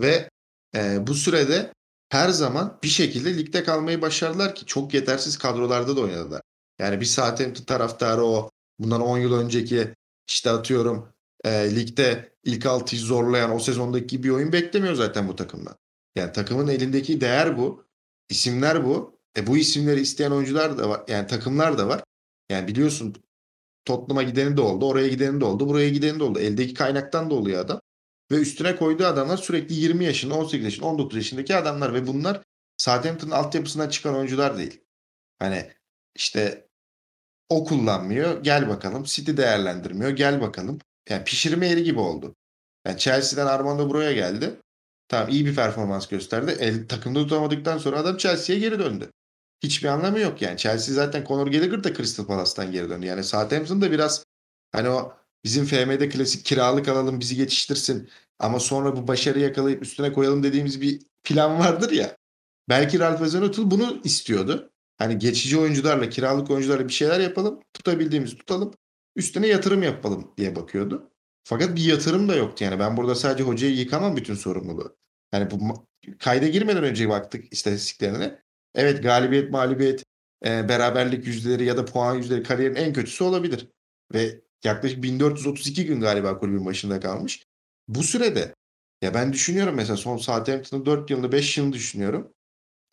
Ve e, bu sürede her zaman bir şekilde ligde kalmayı başardılar ki çok yetersiz kadrolarda da oynadılar. Yani bir Southampton taraftarı o bundan 10 yıl önceki işte atıyorum e, ligde ilk altıyı zorlayan o sezondaki bir oyun beklemiyor zaten bu takımdan. Yani takımın elindeki değer bu. isimler bu. E bu isimleri isteyen oyuncular da var. Yani takımlar da var. Yani biliyorsun Tottenham'a gideni de oldu, oraya gideni de oldu, buraya gideni de oldu. Eldeki kaynaktan da oluyor adam. Ve üstüne koyduğu adamlar sürekli 20 yaşında, 18 yaşında, 19 yaşındaki adamlar ve bunlar Southampton'ın altyapısından çıkan oyuncular değil. Hani işte o kullanmıyor, gel bakalım. City değerlendirmiyor, gel bakalım. Yani pişirme yeri gibi oldu. Yani Chelsea'den Armando buraya geldi. Tamam iyi bir performans gösterdi. El, takımda tutamadıktan sonra adam Chelsea'ye geri döndü hiçbir anlamı yok yani. Chelsea zaten Conor Gallagher da Crystal Palace'tan geri döndü. Yani Southampton da biraz hani o bizim FM'de klasik kiralık alalım bizi geçiştirsin ama sonra bu başarı yakalayıp üstüne koyalım dediğimiz bir plan vardır ya. Belki Ralph Hasenhuttl bunu istiyordu. Hani geçici oyuncularla, kiralık oyuncularla bir şeyler yapalım, tutabildiğimiz tutalım, üstüne yatırım yapalım diye bakıyordu. Fakat bir yatırım da yoktu yani. Ben burada sadece hocayı yıkamam bütün sorumluluğu. Yani bu kayda girmeden önce baktık istatistiklerine. Evet galibiyet, mağlubiyet, e, beraberlik yüzdeleri ya da puan yüzdeleri kariyerin en kötüsü olabilir. Ve yaklaşık 1432 gün galiba kulübün başında kalmış. Bu sürede ya ben düşünüyorum mesela son Southampton'ın 4 yılını 5 yılını düşünüyorum.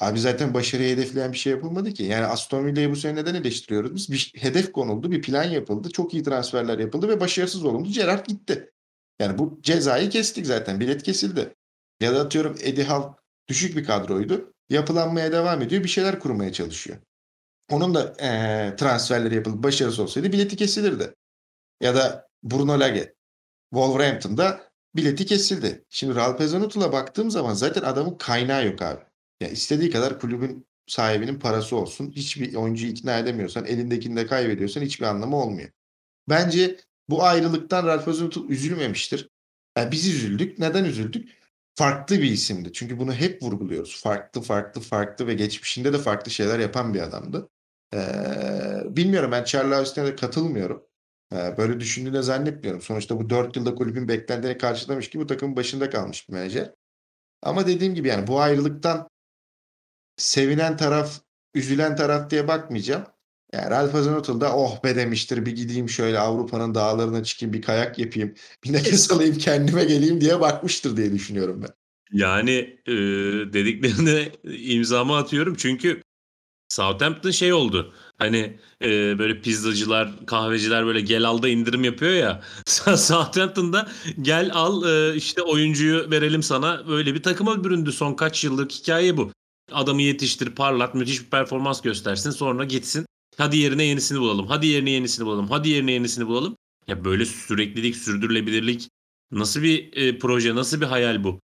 Abi zaten başarıyı hedefleyen bir şey yapılmadı ki. Yani Aston Villa'yı bu sene neden eleştiriyoruz? Biz bir hedef konuldu, bir plan yapıldı. Çok iyi transferler yapıldı ve başarısız olundu. Gerrard gitti. Yani bu cezayı kestik zaten. Bilet kesildi. Ya da atıyorum Eddie Howe düşük bir kadroydu yapılanmaya devam ediyor. Bir şeyler kurmaya çalışıyor. Onun da e, transferleri yapılıp başarısı olsaydı bileti kesilirdi. Ya da Bruno Lage Wolverhampton'da bileti kesildi. Şimdi Ralph Hasenhutt'la baktığım zaman zaten adamın kaynağı yok abi. Ya istediği kadar kulübün sahibinin parası olsun. Hiçbir oyuncuyu ikna edemiyorsan, elindekini de kaybediyorsan hiçbir anlamı olmuyor. Bence bu ayrılıktan Ralph Hasenhuttl üzülmemiştir. Yani biz üzüldük. Neden üzüldük? farklı bir isimdi. Çünkü bunu hep vurguluyoruz. Farklı, farklı, farklı ve geçmişinde de farklı şeyler yapan bir adamdı. Ee, bilmiyorum ben Charlie Austin'e de katılmıyorum. Ee, böyle düşündüğünü zannetmiyorum. Sonuçta bu 4 yılda kulübün beklentilerini karşılamış ki bu takımın başında kalmış bir menajer. Ama dediğim gibi yani bu ayrılıktan sevinen taraf, üzülen taraf diye bakmayacağım. Yani Ralph Hasenhuttl da oh be demiştir bir gideyim şöyle Avrupa'nın dağlarına çıkayım bir kayak yapayım bir nefes alayım kendime geleyim diye bakmıştır diye düşünüyorum ben.
Yani e, dediklerine imzamı atıyorum çünkü Southampton şey oldu. Hani e, böyle pizzacılar, kahveciler böyle gel al da indirim yapıyor ya. Southampton'da gel al e, işte oyuncuyu verelim sana. Böyle bir takıma büründü son kaç yıllık hikaye bu. Adamı yetiştir, parlat, müthiş bir performans göstersin. Sonra gitsin. Hadi yerine yenisini bulalım. Hadi yerine yenisini bulalım. Hadi yerine yenisini bulalım. Ya böyle süreklilik, sürdürülebilirlik nasıl bir e, proje, nasıl bir hayal bu?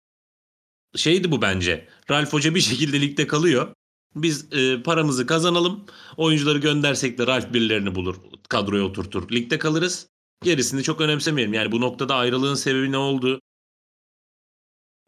Şeydi bu bence. Ralf Hoca bir şekilde ligde kalıyor. Biz e, paramızı kazanalım. Oyuncuları göndersek de Ralf birilerini bulur. Kadroya oturtur. Ligde kalırız. Gerisini çok önemsemeyelim. Yani bu noktada ayrılığın sebebi ne oldu?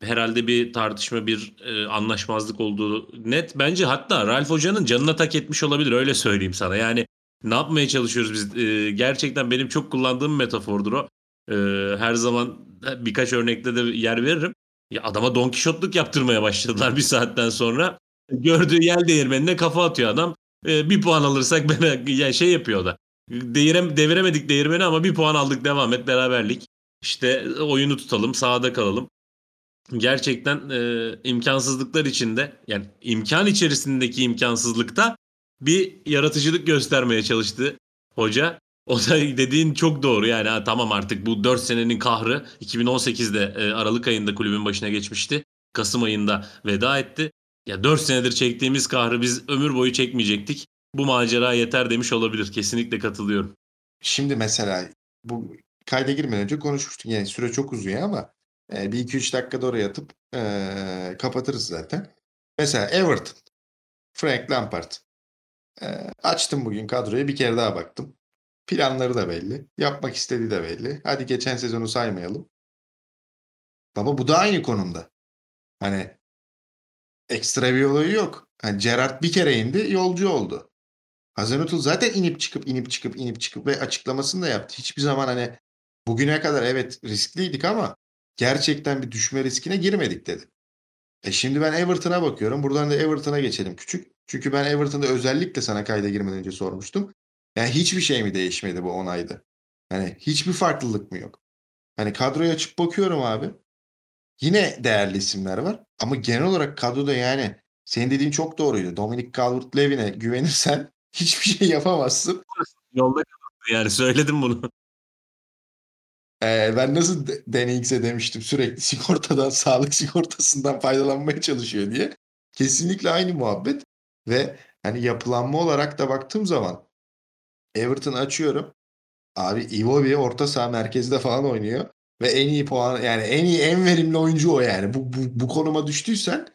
Herhalde bir tartışma, bir e, anlaşmazlık olduğu net. Bence hatta Ralf Hoca'nın canına tak etmiş olabilir. Öyle söyleyeyim sana. Yani ne yapmaya çalışıyoruz biz? E, gerçekten benim çok kullandığım metafordur o. E, her zaman birkaç örnekte de yer veririm. Ya adama Don Kişotluk yaptırmaya başladılar bir saatten sonra. Gördüğü yel değirmenine kafa atıyor adam. E, bir puan alırsak ben yani şey yapıyor da. Değirem, deviremedik değirmeni ama bir puan aldık devam et beraberlik. İşte oyunu tutalım sahada kalalım. Gerçekten e, imkansızlıklar içinde yani imkan içerisindeki imkansızlıkta bir yaratıcılık göstermeye çalıştı hoca. O da dediğin çok doğru yani ha, tamam artık bu 4 senenin kahrı 2018'de e, Aralık ayında kulübün başına geçmişti. Kasım ayında veda etti. Ya 4 senedir çektiğimiz kahrı biz ömür boyu çekmeyecektik. Bu macera yeter demiş olabilir. Kesinlikle katılıyorum.
Şimdi mesela bu kayda girmeden önce konuşmuştuk. Yani süre çok uzuyor ama e, bir iki üç dakikada oraya atıp e, kapatırız zaten. Mesela Everton. Frank Lampard. E, açtım bugün kadroyu bir kere daha baktım. Planları da belli. Yapmak istediği de belli. Hadi geçen sezonu saymayalım. Ama bu da aynı konumda. Hani ekstra bir olayı yok. Hani Gerrard bir kere indi yolcu oldu. Hazenutul zaten inip çıkıp inip çıkıp inip çıkıp ve açıklamasını da yaptı. Hiçbir zaman hani bugüne kadar evet riskliydik ama gerçekten bir düşme riskine girmedik dedi. E şimdi ben Everton'a bakıyorum. Buradan da Everton'a geçelim küçük. Çünkü ben Everton'da özellikle sana kayda girmeden önce sormuştum. Yani hiçbir şey mi değişmedi bu 10 ayda? Hani hiçbir farklılık mı yok? Hani kadroyu açıp bakıyorum abi. Yine değerli isimler var. Ama genel olarak kadroda yani senin dediğin çok doğruydu. Dominic Calvert-Lewin'e güvenirsen hiçbir şey yapamazsın.
Yolda yani söyledim bunu.
Ee, ben nasıl Danny demiştim sürekli sigortadan, sağlık sigortasından faydalanmaya çalışıyor diye. Kesinlikle aynı muhabbet ve hani yapılanma olarak da baktığım zaman Everton açıyorum. Abi Iwobi orta saha merkezde falan oynuyor. Ve en iyi puan yani en iyi en verimli oyuncu o yani. Bu, bu, bu konuma düştüysen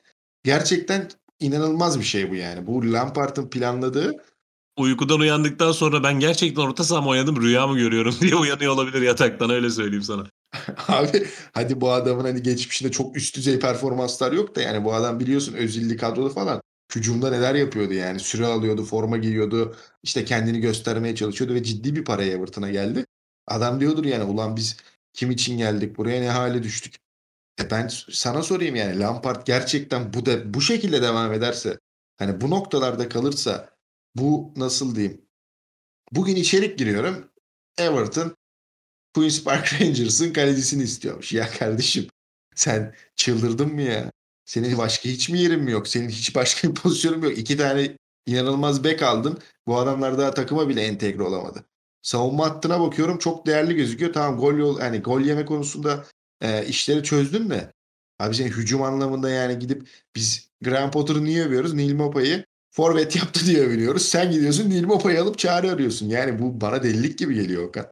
gerçekten inanılmaz bir şey bu yani. Bu Lampard'ın planladığı
uykudan uyandıktan sonra ben gerçekten orta saha mı oynadım rüya mı görüyorum diye uyanıyor olabilir yataktan öyle söyleyeyim sana.
Abi hadi bu adamın hani geçmişinde çok üst düzey performanslar yok da yani bu adam biliyorsun Özilli kadrolu falan. Hücumda neler yapıyordu yani süre alıyordu, forma giyiyordu, işte kendini göstermeye çalışıyordu ve ciddi bir paraya Everton'a geldi. Adam diyordur yani ulan biz kim için geldik buraya ne hale düştük. E ben sana sorayım yani Lampard gerçekten bu da bu şekilde devam ederse hani bu noktalarda kalırsa bu nasıl diyeyim? Bugün içerik giriyorum. Everton Queen's Park Rangers'ın kalecisini istiyormuş. Ya kardeşim sen çıldırdın mı ya? Senin başka hiç mi yerin mi yok? Senin hiç başka bir pozisyonun yok? İki tane inanılmaz bek aldın. Bu adamlar daha takıma bile entegre olamadı. Savunma hattına bakıyorum çok değerli gözüküyor. Tamam gol yol yani gol yeme konusunda e, işleri çözdün de abi senin hücum anlamında yani gidip biz Graham Potter'ı niye övüyoruz? Neil Mopa'yı forvet yaptı diye övülüyoruz. Sen gidiyorsun Neil Mopa'yı alıp çağrı arıyorsun. Yani bu bana delilik gibi geliyor Okan.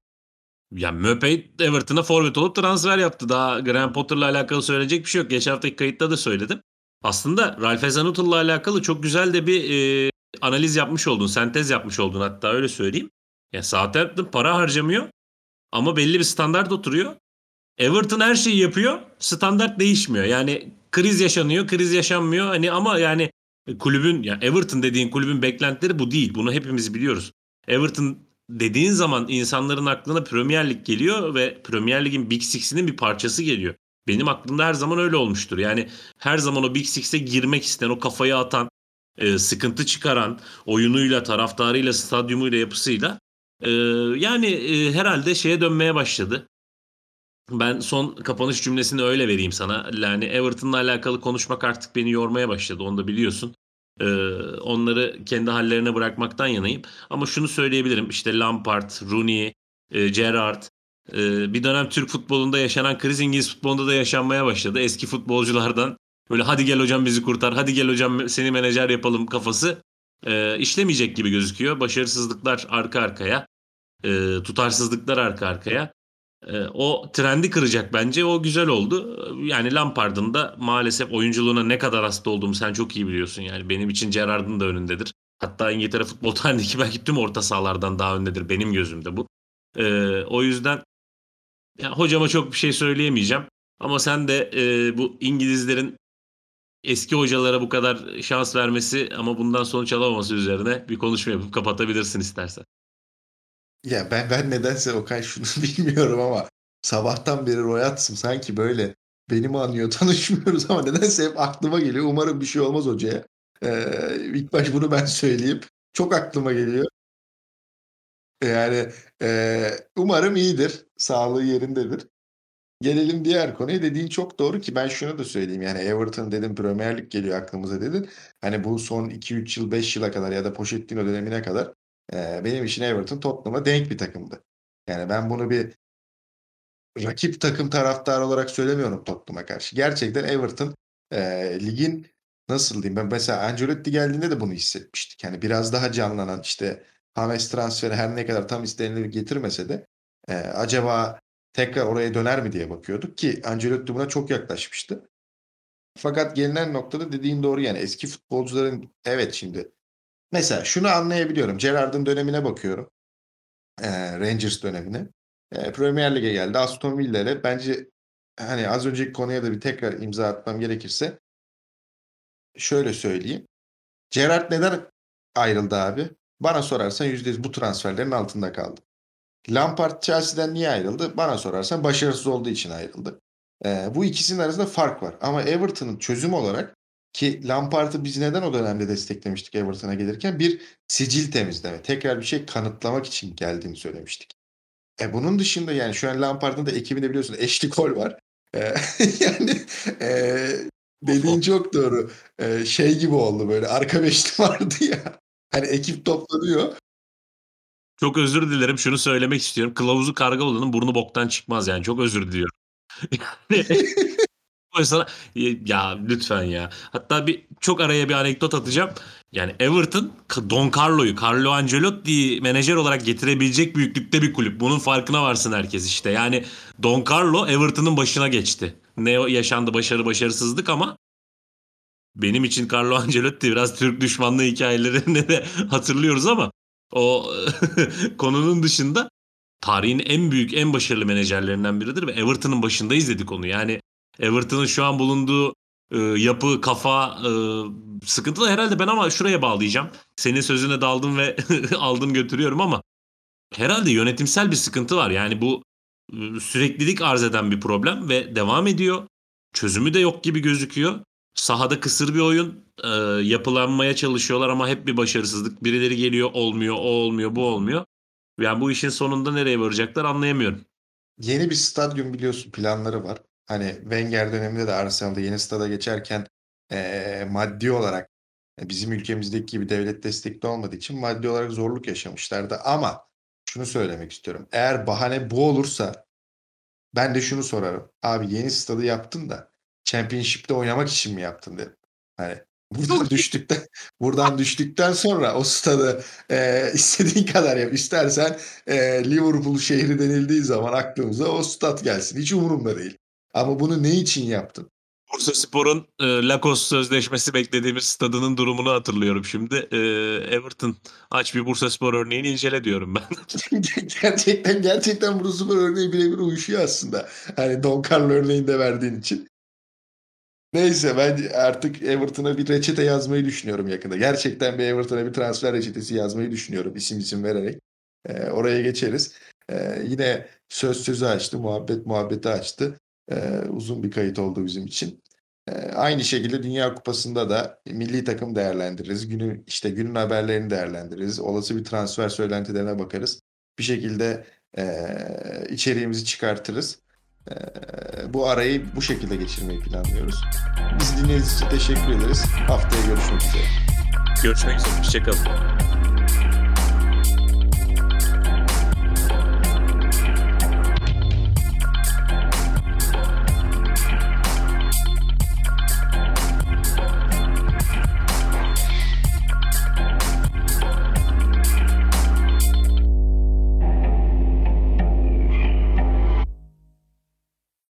Ya Möpey Everton'a forvet olup transfer yaptı. Daha Graham Potter'la alakalı söyleyecek bir şey yok. Geçen haftaki kayıtta da söyledim. Aslında Ralph Hasenhüttl'la alakalı çok güzel de bir e, analiz yapmış oldun. Sentez yapmış oldun hatta öyle söyleyeyim. Ya Southampton para harcamıyor ama belli bir standart oturuyor. Everton her şeyi yapıyor. Standart değişmiyor. Yani kriz yaşanıyor, kriz yaşanmıyor. Hani ama yani kulübün ya Everton dediğin kulübün beklentileri bu değil. Bunu hepimiz biliyoruz. Everton dediğin zaman insanların aklına Premier Lig geliyor ve Premier Lig'in Big Six'inin bir parçası geliyor. Benim aklımda her zaman öyle olmuştur. Yani her zaman o Big Six'e girmek isteyen, o kafayı atan, e, sıkıntı çıkaran, oyunuyla, taraftarıyla, stadyumuyla, yapısıyla e, yani e, herhalde şeye dönmeye başladı. Ben son kapanış cümlesini öyle vereyim sana. Yani Everton'la alakalı konuşmak artık beni yormaya başladı. Onu da biliyorsun. Ee, onları kendi hallerine bırakmaktan yanayım. Ama şunu söyleyebilirim. İşte Lampard, Rooney, e, Gerrard. E, bir dönem Türk futbolunda yaşanan kriz İngiliz futbolunda da yaşanmaya başladı. Eski futbolculardan böyle hadi gel hocam bizi kurtar, hadi gel hocam seni menajer yapalım kafası e, işlemeyecek gibi gözüküyor. Başarısızlıklar arka arkaya, e, tutarsızlıklar arka arkaya. E, o trendi kıracak bence. O güzel oldu. Yani Lampard'ın da maalesef oyunculuğuna ne kadar hasta olduğumu sen çok iyi biliyorsun. Yani benim için Gerrard'ın da önündedir. Hatta İngiltere futbol tarihindeki belki tüm orta sahalardan daha öndedir benim gözümde bu. E, o yüzden ya, hocama çok bir şey söyleyemeyeceğim. Ama sen de e, bu İngilizlerin eski hocalara bu kadar şans vermesi ama bundan sonuç alamaması üzerine bir konuşma yapıp kapatabilirsin istersen.
Ya ben ben nedense Okay şunu bilmiyorum ama sabahtan beri Royats'ım sanki böyle beni mi anlıyor tanışmıyoruz ama nedense hep aklıma geliyor. Umarım bir şey olmaz hocaya. Ee, ilk baş bunu ben söyleyeyim. Çok aklıma geliyor. Yani e, umarım iyidir. Sağlığı yerindedir. Gelelim diğer konuya. Dediğin çok doğru ki ben şunu da söyleyeyim. Yani Everton dedim Premier Lig geliyor aklımıza dedin. Hani bu son 2-3 yıl 5 yıla kadar ya da Pochettino dönemine kadar benim için Everton Tottenham'a denk bir takımdı. Yani ben bunu bir rakip takım taraftarı olarak söylemiyorum Tottenham'a karşı. Gerçekten Everton e, ligin nasıl diyeyim ben mesela Ancelotti geldiğinde de bunu hissetmiştik. Yani biraz daha canlanan işte Hames transferi her ne kadar tam istenilir getirmese de e, acaba tekrar oraya döner mi diye bakıyorduk ki Ancelotti buna çok yaklaşmıştı. Fakat gelinen noktada dediğin doğru yani eski futbolcuların evet şimdi mesela şunu anlayabiliyorum. Gerrard'ın dönemine bakıyorum. E, Rangers dönemine. E, Premier Lig'e geldi. Aston Villa'ya bence hani az önceki konuya da bir tekrar imza atmam gerekirse şöyle söyleyeyim. Gerrard neden ayrıldı abi? Bana sorarsan %100 bu transferlerin altında kaldı. Lampard Chelsea'den niye ayrıldı? Bana sorarsan başarısız olduğu için ayrıldı. Ee, bu ikisinin arasında fark var. Ama Everton'ın çözüm olarak ki Lampard'ı biz neden o dönemde desteklemiştik Everton'a gelirken bir sicil temizleme, tekrar bir şey kanıtlamak için geldiğini söylemiştik. E bunun dışında yani şu an Lampard'ın da ekibinde biliyorsun Ashley Cole var. E, yani e, dediğin çok doğru. E, şey gibi oldu böyle arka beşli vardı ya. Hani ekip toplanıyor.
Çok özür dilerim. Şunu söylemek istiyorum. Kılavuzu karga olanın burnu boktan çıkmaz yani. Çok özür diliyorum. sana ya lütfen ya. Hatta bir çok araya bir anekdot atacağım. Yani Everton Don Carlo'yu, Carlo Ancelotti menajer olarak getirebilecek büyüklükte bir kulüp. Bunun farkına varsın herkes işte. Yani Don Carlo Everton'ın başına geçti. Ne yaşandı başarı başarısızlık ama benim için Carlo Ancelotti biraz Türk düşmanlığı hikayelerini de hatırlıyoruz ama o konunun dışında tarihin en büyük, en başarılı menajerlerinden biridir ve Everton'ın başında izledik onu. Yani Everton'ın şu an bulunduğu e, yapı, kafa e, sıkıntılı herhalde ben ama şuraya bağlayacağım. Senin sözüne daldım ve aldım götürüyorum ama herhalde yönetimsel bir sıkıntı var. Yani bu e, süreklilik arz eden bir problem ve devam ediyor. Çözümü de yok gibi gözüküyor. Sahada kısır bir oyun e, yapılanmaya çalışıyorlar ama hep bir başarısızlık. Birileri geliyor olmuyor, o olmuyor, bu olmuyor. Yani bu işin sonunda nereye varacaklar anlayamıyorum.
Yeni bir stadyum biliyorsun planları var. Hani Wenger döneminde de Arsenal'da yeni stada geçerken e, maddi olarak bizim ülkemizdeki gibi devlet destekli olmadığı için maddi olarak zorluk yaşamışlardı. Ama şunu söylemek istiyorum. Eğer bahane bu olursa ben de şunu sorarım. Abi yeni stadı yaptın da Championship'te oynamak için mi yaptın dedim. Hani buradan düştükten buradan düştükten sonra o stadı e, istediğin kadar yap. İstersen e, Liverpool şehri denildiği zaman aklımıza o stat gelsin. Hiç umurumda değil. Ama bunu ne için yaptın?
Bursa Spor'un e, Lakos sözleşmesi beklediğimiz stadının durumunu hatırlıyorum şimdi. E, Everton aç bir Bursa Spor örneğini incele diyorum ben.
gerçekten gerçekten Bursa Spor örneği birebir uyuşuyor aslında. Hani Don Carlo örneğini de verdiğin için. Neyse ben artık Everton'a bir reçete yazmayı düşünüyorum yakında. Gerçekten bir Everton'a bir transfer reçetesi yazmayı düşünüyorum isim isim vererek. Ee, oraya geçeriz. Ee, yine söz sözü açtı, muhabbet muhabbeti açtı. Ee, uzun bir kayıt oldu bizim için. Ee, aynı şekilde Dünya Kupası'nda da milli takım değerlendiririz. Günü işte günün haberlerini değerlendiririz. Olası bir transfer söylentilerine bakarız. Bir şekilde e, içeriğimizi çıkartırız. Ee, bu arayı bu şekilde geçirmeyi planlıyoruz. Biz dinlediğiniz için teşekkür ederiz. Haftaya görüşmek üzere.
Görüşmek üzere. Hoşçakalın.